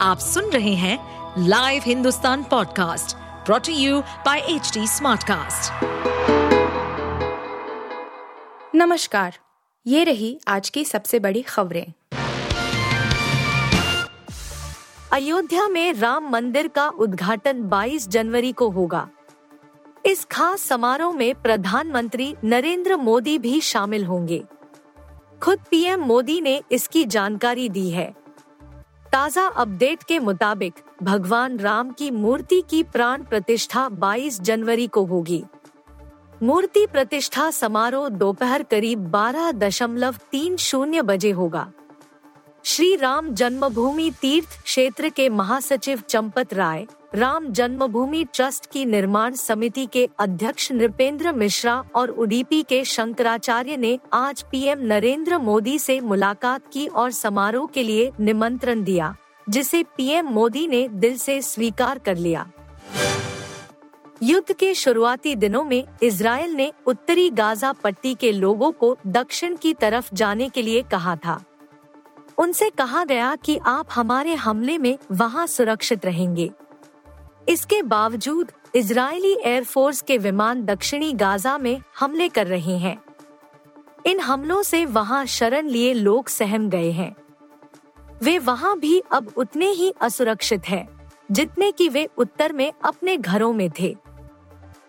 आप सुन रहे हैं live Hindustan podcast brought to you by H Smartcast. नमस्कार, ये रही आज की सबसे बड़ी खबरें। अयोध्या में राम मंदिर का उद्घाटन 22 जनवरी को होगा। इस खास समारोह में प्रधानमंत्री नरेंद्र मोदी भी शामिल होंगे। खुद पीएम मोदी ने इसकी जानकारी दी है। ताज़ा अपडेट के मुताबिक, भगवान राम की मूर्ति की प्राण प्रतिष्ठा 22 जनवरी को होगी। मूर्ति प्रतिष्ठा समारोह दोपहर करीब बारह दशमलव तीन शून्य बजे होगा। श्री राम जन्मभूमि तीर्थ क्षेत्र के महासचिव चंपत राय राम जन्मभूमि ट्रस्ट की निर्माण समिति के अध्यक्ष नृपेंद्र मिश्रा और उडीपी के शंकराचार्य ने आज पीएम नरेंद्र मोदी से मुलाकात की और समारोह के लिए निमंत्रण दिया, जिसे पीएम मोदी ने दिल से स्वीकार कर लिया। युद्ध के शुरुआती दिनों में इसराइल ने उत्तरी गाजा पट्टी के लोगों को दक्षिण की तरफ़ जाने के लिए कहा था। उनसे कहा गया कि आप हमारे हमले में वहाँ सुरक्षित रहेंगे। इसके बावजूद इजरायली एयरफोर्स के विमान दक्षिणी गाजा में हमले कर रहे हैं। इन हमलों से वहाँ शरण लिए लोग सहम गए हैं। वे वहाँ भी अब उतने ही असुरक्षित हैं, जितने कि वे उत्तर में अपने घरों में थे।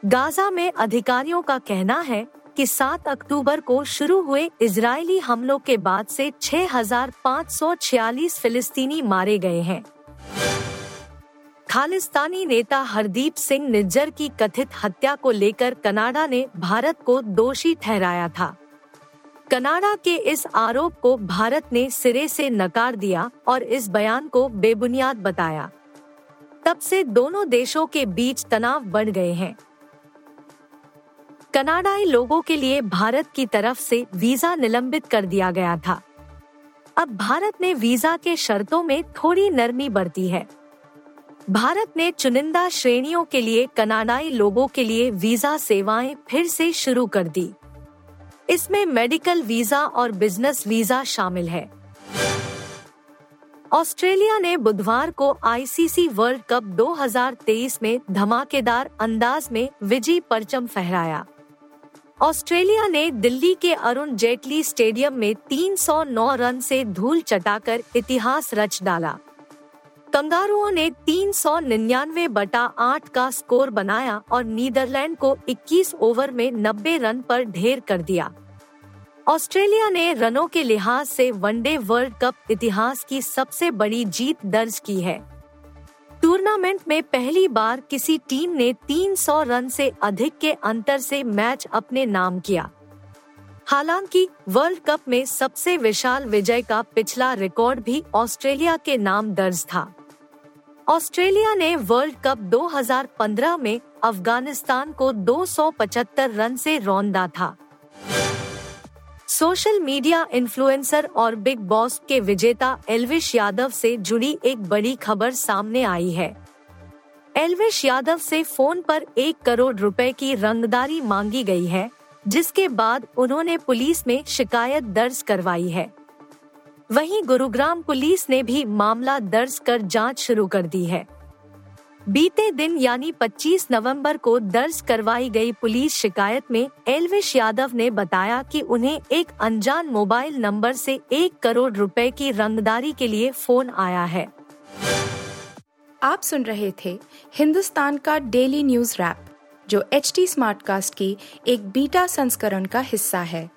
गाजा में अधिकारियों का कहना है कि 7 अक्टूबर को शुरू हुए इजरायली हमलों के बाद से 6,546 फिलिस्तीनी मारे गए हैं। खालिस्तानी नेता हरदीप सिंह निज्जर की कथित हत्या को लेकर कनाडा ने भारत को दोषी ठहराया था। कनाडा के इस आरोप को भारत ने सिरे से नकार दिया और इस बयान को बेबुनियाद बताया। तब से दोनों देशों के बीच तनाव बढ़ गए हैं। कनाडाई लोगों के लिए भारत की तरफ़ से वीज़ा निलंबित कर दिया गया था। अब भारत ने वीज़ा के शर्तों में थोड़ी नरमी बरती है। भारत ने चुनिंदा श्रेणियों के लिए, कनाडाई लोगों के लिए वीज़ा सेवाएँ फिर से शुरू कर दी। इसमें मेडिकल वीज़ा और बिज़नेस वीज़ा शामिल है। ऑस्ट्रेलिया ने बुधवार को आईसीसी वर्ल्ड कप 2023 में धमाकेदार अंदाज में विजयी परचम फहराया। ऑस्ट्रेलिया ने दिल्ली के अरुण जेटली स्टेडियम में 309 रन से धूल चटाकर इतिहास रच डाला। कंगारुओं ने तीन सौ निन्यानवे बटा आठ का स्कोर बनाया और नीदरलैंड को 21 ओवर में 90 रन पर ढेर कर दिया। ऑस्ट्रेलिया ने रनों के लिहाज से वनडे वर्ल्ड कप इतिहास की सबसे बड़ी जीत दर्ज की है। टूर्नामेंट में पहली बार किसी टीम ने 300 रन से अधिक के अंतर से मैच अपने नाम किया। हालाँकि वर्ल्ड कप में सबसे विशाल विजय का पिछला रिकॉर्ड भी ऑस्ट्रेलिया के नाम दर्ज था। ऑस्ट्रेलिया ने वर्ल्ड कप 2015 में अफ़गानिस्तान को 275 रन से रौंदा था। सोशल मीडिया इन्फ्लुएंसर और बिग बॉस के विजेता एलविश यादव से जुड़ी एक बड़ी खबर सामने आई है। एलविश यादव से फ़ोन पर एक करोड़ रुपए की रंगदारी मांगी गई है, जिसके बाद उन्होंने पुलिस में शिकायत दर्ज करवाई है। वहीं गुरुग्राम पुलिस ने भी मामला दर्ज कर जाँच शुरू कर दी है। बीते दिन यानी 25 नवंबर को दर्ज करवाई गई पुलिस शिकायत में एलविश यादव ने बताया कि उन्हें एक अनजान मोबाइल नंबर से एक करोड़ रुपए की रंगदारी के लिए फ़ोन आया है। आप सुन रहे थे हिंदुस्तान का डेली न्यूज़ रैप, जो एच टी स्मार्ट कास्ट की एक बीटा संस्करण का हिस्सा है।